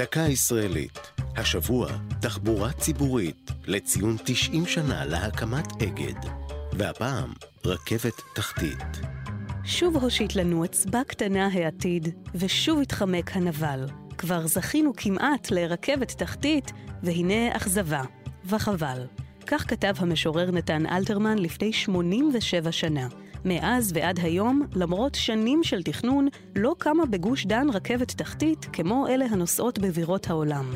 דקה ישראלית. השבוע, תחבורה ציבורית לציון 90 שנה להקמת אגד. והפעם, רכבת תחתית. שוב הושיט לנו אצבע קטנה העתיד, ושוב התחמק הנבל. כבר זכינו כמעט לרכבת תחתית, והנה אכזבה. וחבל. כך כתב המשורר נתן אלתרמן לפני 87 שנה. מאז ועד היום, למרות שנים של תכנון, לא קמה בגוש דן רכבת תחתית כמו אלה הנוסעות בבירות העולם.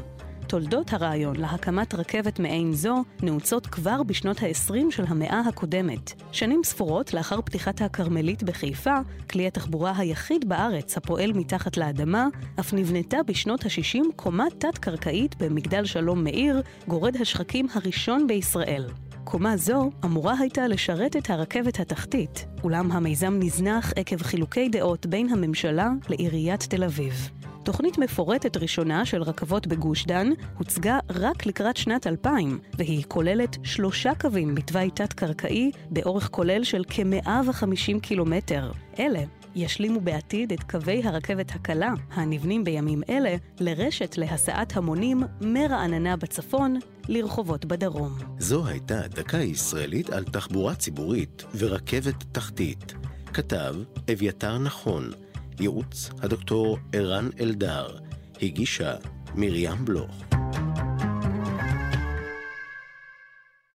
תולדות הרעיון להקמת רכבת מעין זו נעוצות כבר בשנות ה-20 של המאה הקודמת. שנים ספורות לאחר פתיחת הכרמלית בחיפה, כלי התחבורה היחיד בארץ הפועל מתחת לאדמה, אף נבנתה בשנות ה-60 קומה תת-קרקעית במגדל שלום מאיר, גורד השחקים הראשון בישראל. קומה זו אמורה הייתה לשרת את הרכבת התחתית, אולם המיזם נזנח עקב חילוקי דעות בין הממשלה לעיריית תל אביב. תוכנית מפורטת ראשונה של רכבות בגוש דן הוצגה רק לקראת שנת 2000, והיא כוללת שלושה קווים בתוואי תת-קרקעי באורך כולל של כ-150 קילומטר. אלה ישלימו בעתיד את קווי הרכבת הקלה, הנבנים בימים אלה, לרשת להסעת המונים מרעננה בצפון לרחובות בדרום. זו הייתה דקה ישראלית על תחבורה ציבורית ורכבת תחתית. כתב אביתר נכון, ייעוץ הדוקטור ערן אלדר, הגישה מרים בלוך.